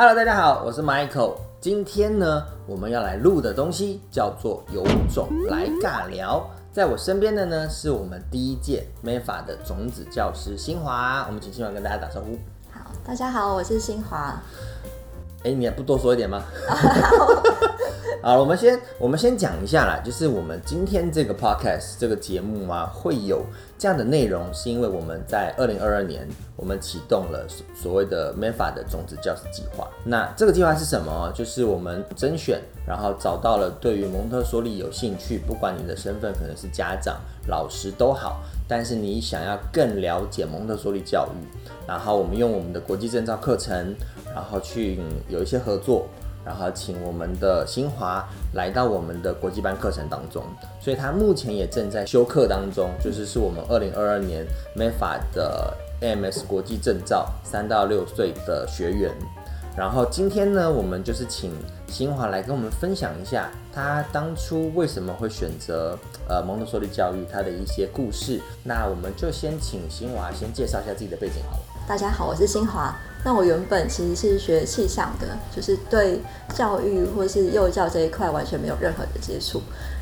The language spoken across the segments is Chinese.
Hello，大家好，我是 Michael。今天呢，我们要来录的东西叫做有种来尬聊。在我身边的呢，是我们第一届 MEFA 的种子教师新华。我们请新华跟大家打招呼。好，大家好，我是新华。哎，你也不多说一点吗？好，我们先我们先讲一下啦，就是我们今天这个 podcast 这个节目啊，会有这样的内容，是因为我们在二零二二年我们启动了所谓的 MEFA 的种子教师计划。那这个计划是什么？就是我们甄选，然后找到了对于蒙特梭利有兴趣，不管你的身份可能是家长、老师都好，但是你想要更了解蒙特梭利教育，然后我们用我们的国际证照课程，然后去有一些合作。然后请我们的新华来到我们的国际班课程当中，所以他目前也正在修课当中，就是是我们二零二二年 MEFA 的 AMS 国际证照三到六岁的学员。然后今天呢，我们就是请新华来跟我们分享一下他当初为什么会选择呃蒙特梭利教育，他的一些故事。那我们就先请新华先介绍一下自己的背景好了。大家好，我是新华。那我原本其实是学气象的，就是对教育或是幼教这一块完全没有任何的接触。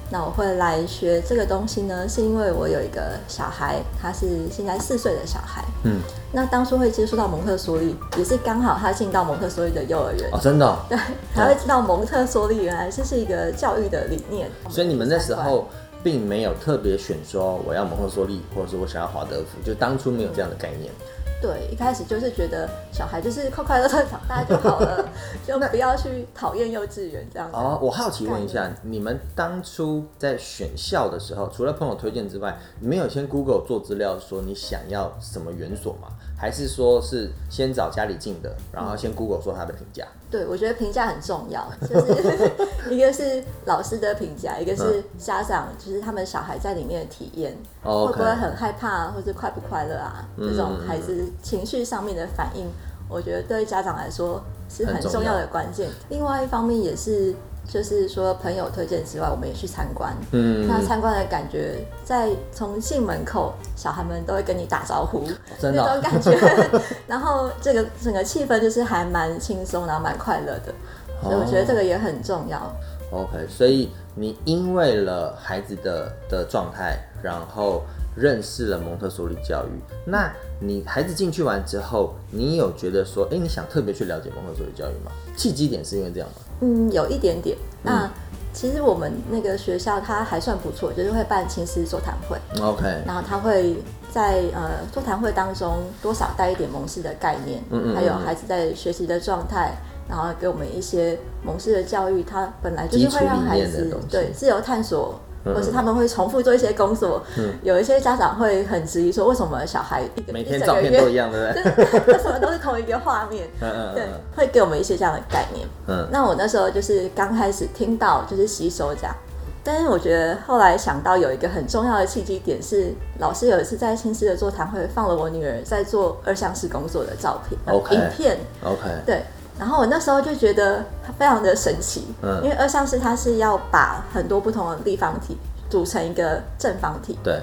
那我会来学这个东西呢，是因为我有一个小孩，他是现在四岁的小孩。嗯。那当初会接触到蒙特梭利，也是刚好他进到蒙特梭利的幼儿园。哦，真的。对，才会知道蒙特梭利原来这是一个教育的理念。所以你们那时候并没有特别选说我要蒙特梭利，或者说我想要华德福，就当初没有这样的概念。对，一开始就是觉得小孩就是快快乐乐长大就好了，就不要去讨厌幼稚园这样子。哦，我好奇问一下，你们当初在选校的时候，除了朋友推荐之外，你们有先 Google 做资料说你想要什么园所吗？还是说是先找家里近的，然后先 Google 说他的评价？对，我觉得评价很重要，就是 一个是老师的评价，一个是家长，就是他们小孩在里面的体验，会不会很害怕，或者快不快乐啊？这种孩子情绪上面的反应，我觉得对家长来说是很重要的关键。另外一方面也是。就是说，朋友推荐之外，我们也去参观。嗯，那参观的感觉，在从进门口，小孩们都会跟你打招呼，那种感觉。然后这个整个气氛就是还蛮轻松，然后蛮快乐的。所以我觉得这个也很重要。OK，所以你因为了孩子的的状态，然后认识了蒙特梭利教育。那你孩子进去完之后，你有觉得说，哎，你想特别去了解蒙特梭利教育吗？契机点是因为这样吗？嗯，有一点点。那其实我们那个学校它还算不错，就是会办亲师座谈会。OK。然后他会在呃座谈会当中多少带一点蒙氏的概念，嗯嗯，还有孩子在学习的状态，然后给我们一些蒙氏的教育，它本来就是会让孩子对自由探索。或是他们会重复做一些工作，嗯有一些家长会很质疑说，为什么小孩每天照片都一样，对不对？为 什么都是同一个画面？嗯对，会给我们一些这样的概念。嗯，那我那时候就是刚开始听到就是吸收这样，但是我觉得后来想到有一个很重要的契机点是，老师有一次在新师的座谈会放了我女儿在做二项式工作的照片、影片。OK，对。然后我那时候就觉得它非常的神奇，嗯，因为二项式它是要把很多不同的立方体组成一个正方体，对。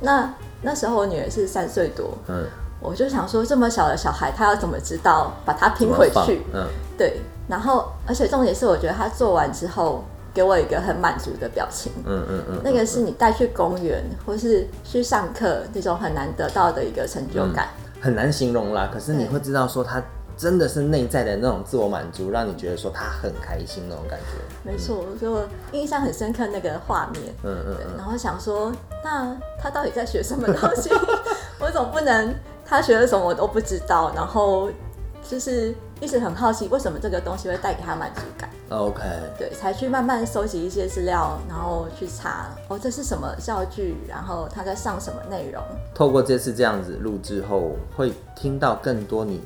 那那时候我女儿是三岁多，嗯，我就想说这么小的小孩，他要怎么知道把它拼回去？嗯，对。然后而且重点是，我觉得他做完之后给我一个很满足的表情，嗯嗯嗯，那个是你带去公园或是去上课那种很难得到的一个成就感，很难形容啦。可是你会知道说他。真的是内在的那种自我满足，让你觉得说他很开心那种感觉。没错，所以我印象很深刻那个画面。嗯嗯嗯。然后想说，那他到底在学什么东西？我总不能他学了什么我都不知道，然后就是一直很好奇，为什么这个东西会带给他满足感？OK。对，才去慢慢收集一些资料，然后去查哦，这是什么教具？然后他在上什么内容？透过这次这样子录制后，会听到更多你。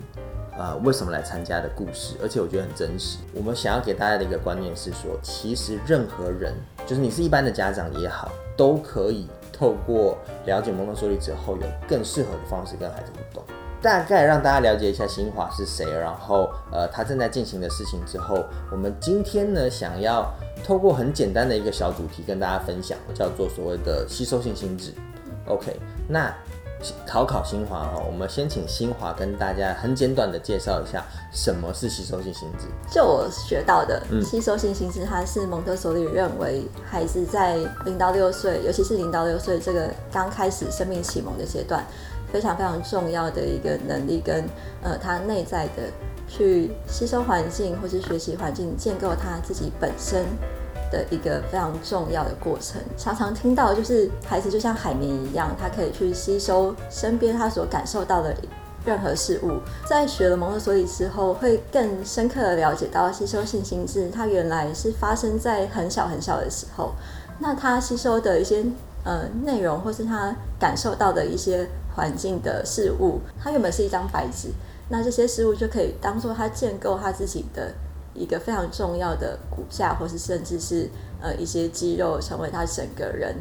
呃，为什么来参加的故事，而且我觉得很真实。我们想要给大家的一个观念是说，其实任何人，就是你是一般的家长也好，都可以透过了解蒙特梭利之后，有更适合的方式跟孩子互动。大概让大家了解一下新华是谁，然后呃，他正在进行的事情之后，我们今天呢，想要透过很简单的一个小主题跟大家分享，叫做所谓的吸收性心智。OK，那考考新华哈，我们先请新华跟大家很简短的介绍一下什么是吸收性心智。就我学到的，吸收性心智，它是蒙特梭利认为孩子在零到六岁，尤其是零到六岁这个刚开始生命启蒙的阶段，非常非常重要的一个能力，跟呃他内在的去吸收环境或是学习环境，建构他自己本身。的一个非常重要的过程，常常听到就是孩子就像海绵一样，他可以去吸收身边他所感受到的任何事物。在学了蒙特梭利之后，会更深刻的了解到吸收性心智，它原来是发生在很小很小的时候。那他吸收的一些呃内容，或是他感受到的一些环境的事物，它原本是一张白纸，那这些事物就可以当做他建构他自己的。一个非常重要的骨架，或是甚至是呃一些肌肉，成为他整个人，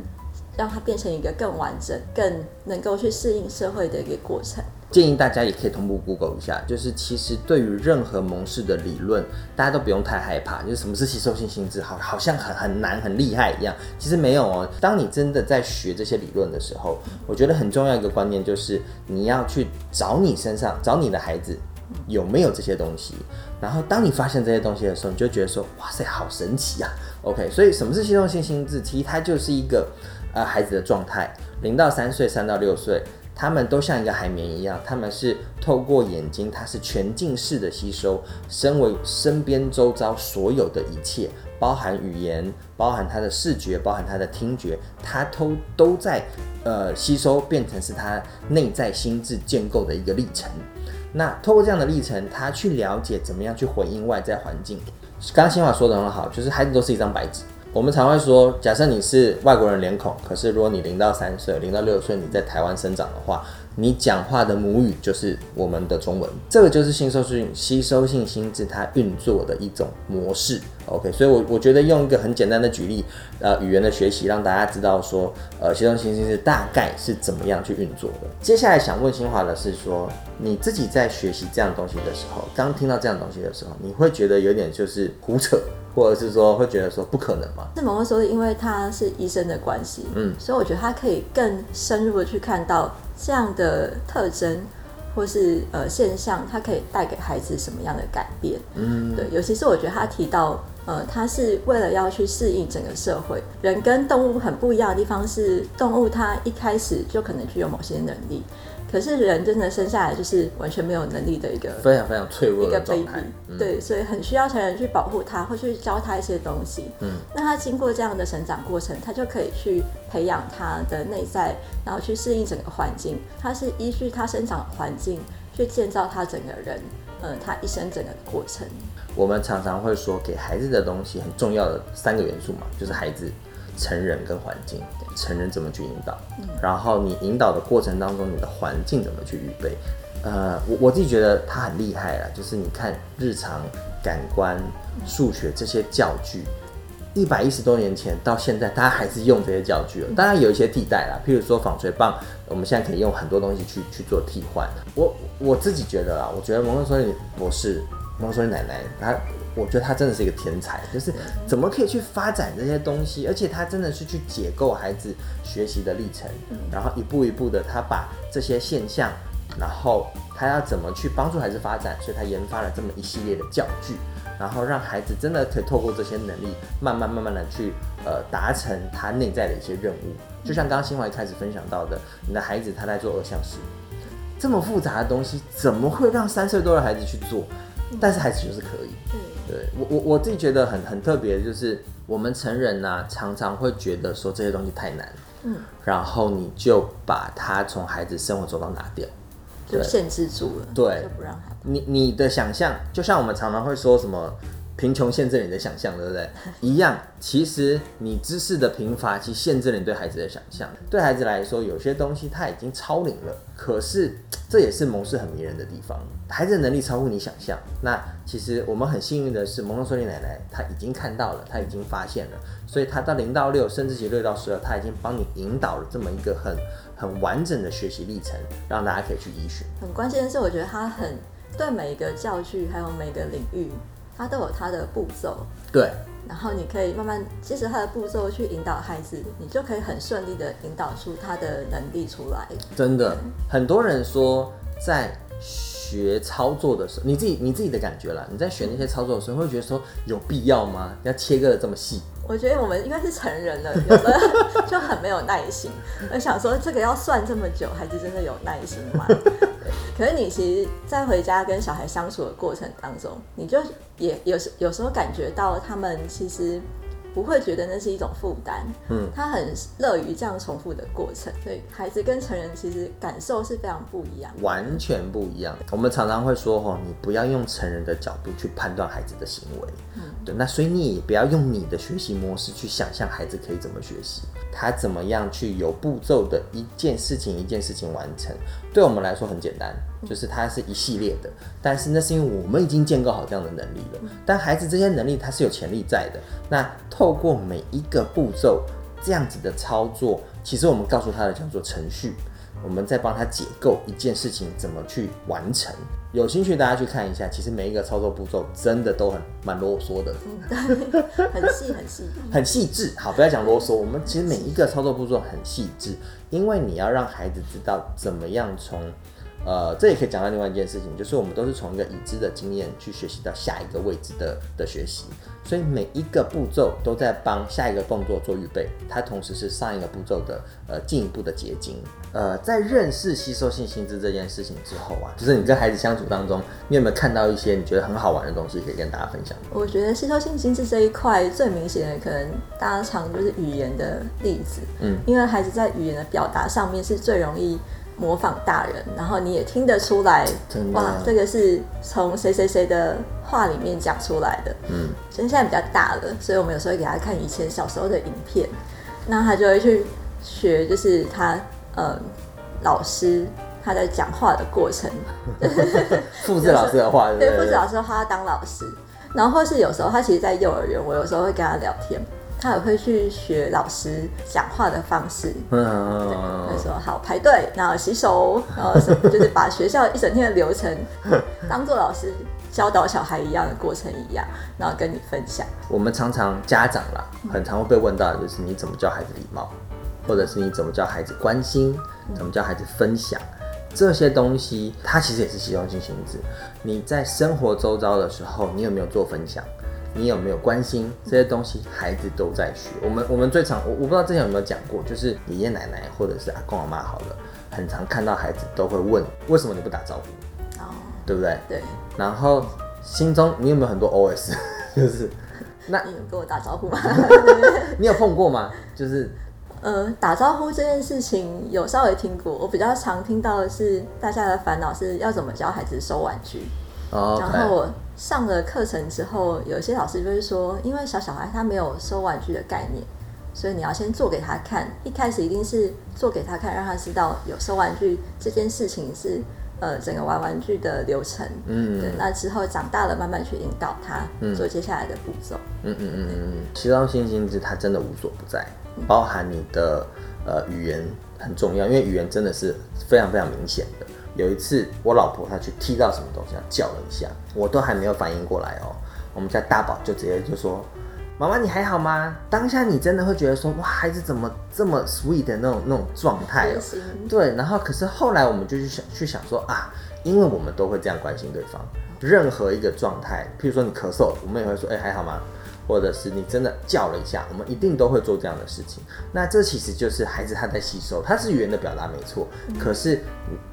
让他变成一个更完整、更能够去适应社会的一个过程。建议大家也可以同步 Google 一下，就是其实对于任何蒙氏的理论，大家都不用太害怕。就是什么是吸收性心智，好好像很很难、很厉害一样，其实没有哦。当你真的在学这些理论的时候，我觉得很重要一个观念就是你要去找你身上、找你的孩子有没有这些东西。然后，当你发现这些东西的时候，你就觉得说：“哇塞，好神奇啊！”OK，所以什么是系统性心智？其实它就是一个呃孩子的状态，零到三岁、三到六岁，他们都像一个海绵一样，他们是透过眼睛，它是全近视的吸收，身为身边周遭所有的一切，包含语言，包含他的视觉，包含他的听觉，他都都在呃吸收，变成是他内在心智建构的一个历程。那透过这样的历程，他去了解怎么样去回应外在环境。刚刚新华说的很好，就是孩子都是一张白纸。我们常会说，假设你是外国人脸孔，可是如果你零到三岁、零到六岁你在台湾生长的话。你讲话的母语就是我们的中文，这个就是吸收性吸收性心智它运作的一种模式。OK，所以，我我觉得用一个很简单的举例，呃，语言的学习，让大家知道说，呃，吸收性心智大概是怎么样去运作的。接下来想问新华的是说，你自己在学习这样东西的时候，刚听到这样东西的时候，你会觉得有点就是胡扯，或者是说会觉得说不可能吗？是某个时候，因为他是医生的关系，嗯，所以我觉得他可以更深入的去看到。这样的特征或是呃现象，它可以带给孩子什么样的改变？嗯，对，尤其是我觉得他提到，呃，他是为了要去适应整个社会。人跟动物很不一样的地方是，动物它一开始就可能具有某些能力。可是人真的生下来就是完全没有能力的一个非常非常脆弱的状态，对，所以很需要成人去保护他，或去教他一些东西。嗯，那他经过这样的成长过程，他就可以去培养他的内在，然后去适应整个环境。他是依据他生长环境去建造他整个人，呃，他一生整个过程。我们常常会说，给孩子的东西很重要的三个元素嘛，就是孩子。成人跟环境，成人怎么去引导？然后你引导的过程当中，你的环境怎么去预备？呃，我我自己觉得他很厉害了，就是你看日常感官、数学这些教具，一百一十多年前到现在，大家还是用这些教具。当然有一些替代啦，譬如说纺锤棒，我们现在可以用很多东西去去做替换。我我自己觉得啊，我觉得蒙特梭利博士、蒙特梭利奶奶，他。我觉得他真的是一个天才，就是怎么可以去发展这些东西，而且他真的是去解构孩子学习的历程，然后一步一步的，他把这些现象，然后他要怎么去帮助孩子发展，所以他研发了这么一系列的教具，然后让孩子真的可以透过这些能力，慢慢慢慢的去呃达成他内在的一些任务。就像刚刚新华一开始分享到的，你的孩子他在做二项式，这么复杂的东西，怎么会让三岁多的孩子去做？但是孩子就是可以。对我我我自己觉得很很特别，就是我们成人呢，常常会觉得说这些东西太难，嗯，然后你就把它从孩子生活中到拿掉，就限制住了，对，就不让他。你你的想象，就像我们常常会说什么。贫穷限制你的想象，对不对？一样，其实你知识的贫乏，其实限制了你对孩子的想象。对孩子来说，有些东西他已经超龄了，可是这也是蒙氏很迷人的地方。孩子的能力超乎你想象。那其实我们很幸运的是，蒙特梭利奶奶她已经看到了，她已经发现了，所以她到零到六，甚至于六到十二，她已经帮你引导了这么一个很很完整的学习历程，让大家可以去依循。很关键的是，我觉得她很对每一个教具还有每个领域。它都有它的步骤。对。然后你可以慢慢其实他的步骤去引导孩子，你就可以很顺利的引导出他的能力出来。真的，很多人说在学操作的时候，你自己你自己的感觉啦，你在学那些操作的时候，会觉得说有必要吗？要切割的这么细？我觉得我们应该是成人了，有的 就很没有耐心。我想说，这个要算这么久，孩子真的有耐心吗？可是你其实，在回家跟小孩相处的过程当中，你就也有时有时候感觉到他们其实。不会觉得那是一种负担，嗯，他很乐于这样重复的过程，所以孩子跟成人其实感受是非常不一样，完全不一样。我们常常会说，哦，你不要用成人的角度去判断孩子的行为，嗯，对，那所以你也不要用你的学习模式去想象孩子可以怎么学习，他怎么样去有步骤的一件事情一件事情完成，对我们来说很简单。就是它是一系列的，但是那是因为我们已经建构好这样的能力了。但孩子这些能力它是有潜力在的。那透过每一个步骤这样子的操作，其实我们告诉他的叫做程序，我们在帮他解构一件事情怎么去完成。有兴趣大家去看一下，其实每一个操作步骤真的都很蛮啰嗦的，很细很细很细致。好，不要讲啰嗦，我们其实每一个操作步骤很细致，因为你要让孩子知道怎么样从。呃，这也可以讲到另外一件事情，就是我们都是从一个已知的经验去学习到下一个未知的的学习，所以每一个步骤都在帮下一个动作做预备，它同时是上一个步骤的呃进一步的结晶。呃，在认识吸收性心智这件事情之后啊，就是你跟孩子相处当中，你有没有看到一些你觉得很好玩的东西可以跟大家分享？我觉得吸收性心智这一块最明显的，可能大家常就是语言的例子，嗯，因为孩子在语言的表达上面是最容易。模仿大人，然后你也听得出来，哇，这个是从谁谁谁的话里面讲出来的。嗯，所以现在比较大了，所以我们有时候会给他看以前小时候的影片，那他就会去学，就是他呃老师他在讲话的过程，复制老师的话，对，复制老师的话当老师，然后或是有时候他其实，在幼儿园，我有时候会跟他聊天。他也会去学老师讲话的方式，嗯，会说好排队，然后洗手，然后什么，就是把学校一整天的流程 当做老师教导小孩一样的过程一样，然后跟你分享。我们常常家长啦，很常会被问到，就是你怎么教孩子礼貌，或者是你怎么教孩子关心，怎么教孩子分享这些东西，它其实也是习惯性心智。你在生活周遭的时候，你有没有做分享？你有没有关心这些东西？孩子都在学。我们我们最常我我不知道之前有没有讲过，就是爷爷奶奶或者是阿公阿妈好了，很常看到孩子都会问为什么你不打招呼？哦，对不对？对。然后心中你有没有很多 OS？就是那你跟我打招呼吗？你有碰过吗？就是 呃，打招呼这件事情有稍微听过。我比较常听到的是大家的烦恼是要怎么教孩子收玩具。哦。然后我。上了课程之后，有些老师就是说，因为小小孩他没有收玩具的概念，所以你要先做给他看。一开始一定是做给他看，让他知道有收玩具这件事情是呃整个玩玩具的流程。嗯，对。那之后长大了，慢慢去引导他做接下来的步骤。嗯嗯嗯嗯嗯。其实新心智它真的无所不在，包含你的呃语言很重要，因为语言真的是非常非常明显的。有一次，我老婆她去踢到什么东西，她叫了一下，我都还没有反应过来哦。我们家大宝就直接就说：“妈妈，你还好吗？”当下你真的会觉得说：“哇，孩子怎么这么 sweet 的那种那种状态？”对。然后，可是后来我们就去想去想说啊，因为我们都会这样关心对方，任何一个状态，譬如说你咳嗽，我们也会说：“哎，还好吗？”或者是你真的叫了一下，我们一定都会做这样的事情。那这其实就是孩子他在吸收，他是语言的表达没错。可是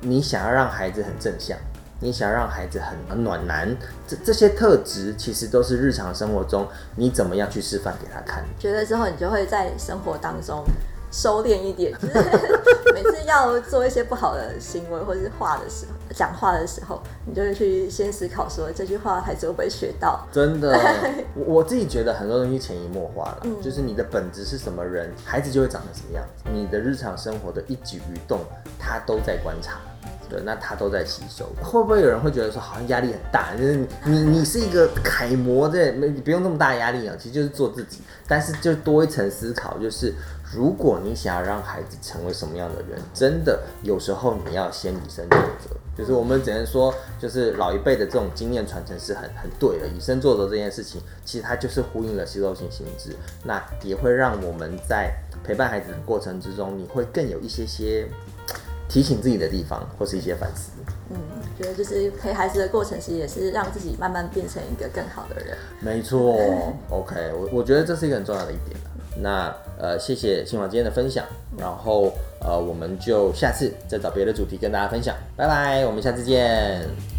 你想要让孩子很正向，你想要让孩子很暖男，这这些特质其实都是日常生活中你怎么样去示范给他看。觉得之后你就会在生活当中。收敛一点，就是 每次要做一些不好的行为或者是话的时候，讲话的时候，你就会去先思考说这句话孩子会不会学到。真的，我我自己觉得很多东西潜移默化了，就是你的本质是什么人，孩子就会长成什么样子。你的日常生活的一举一动，他都在观察。对，那他都在吸收。会不会有人会觉得说，好像压力很大？就是你你是一个楷模，对，没不用那么大压力啊，其实就是做自己。但是就多一层思考，就是如果你想要让孩子成为什么样的人，真的有时候你要先以身作则。就是我们只能说，就是老一辈的这种经验传承是很很对的。以身作则这件事情，其实它就是呼应了吸收性心智，那也会让我们在陪伴孩子的过程之中，你会更有一些些提醒自己的地方，或是一些反思。嗯，觉得就是陪孩子的过程，其实也是让自己慢慢变成一个更好的人。没错，OK，我我觉得这是一个很重要的一点。那呃，谢谢新华今天的分享，然后呃，我们就下次再找别的主题跟大家分享，拜拜，我们下次见。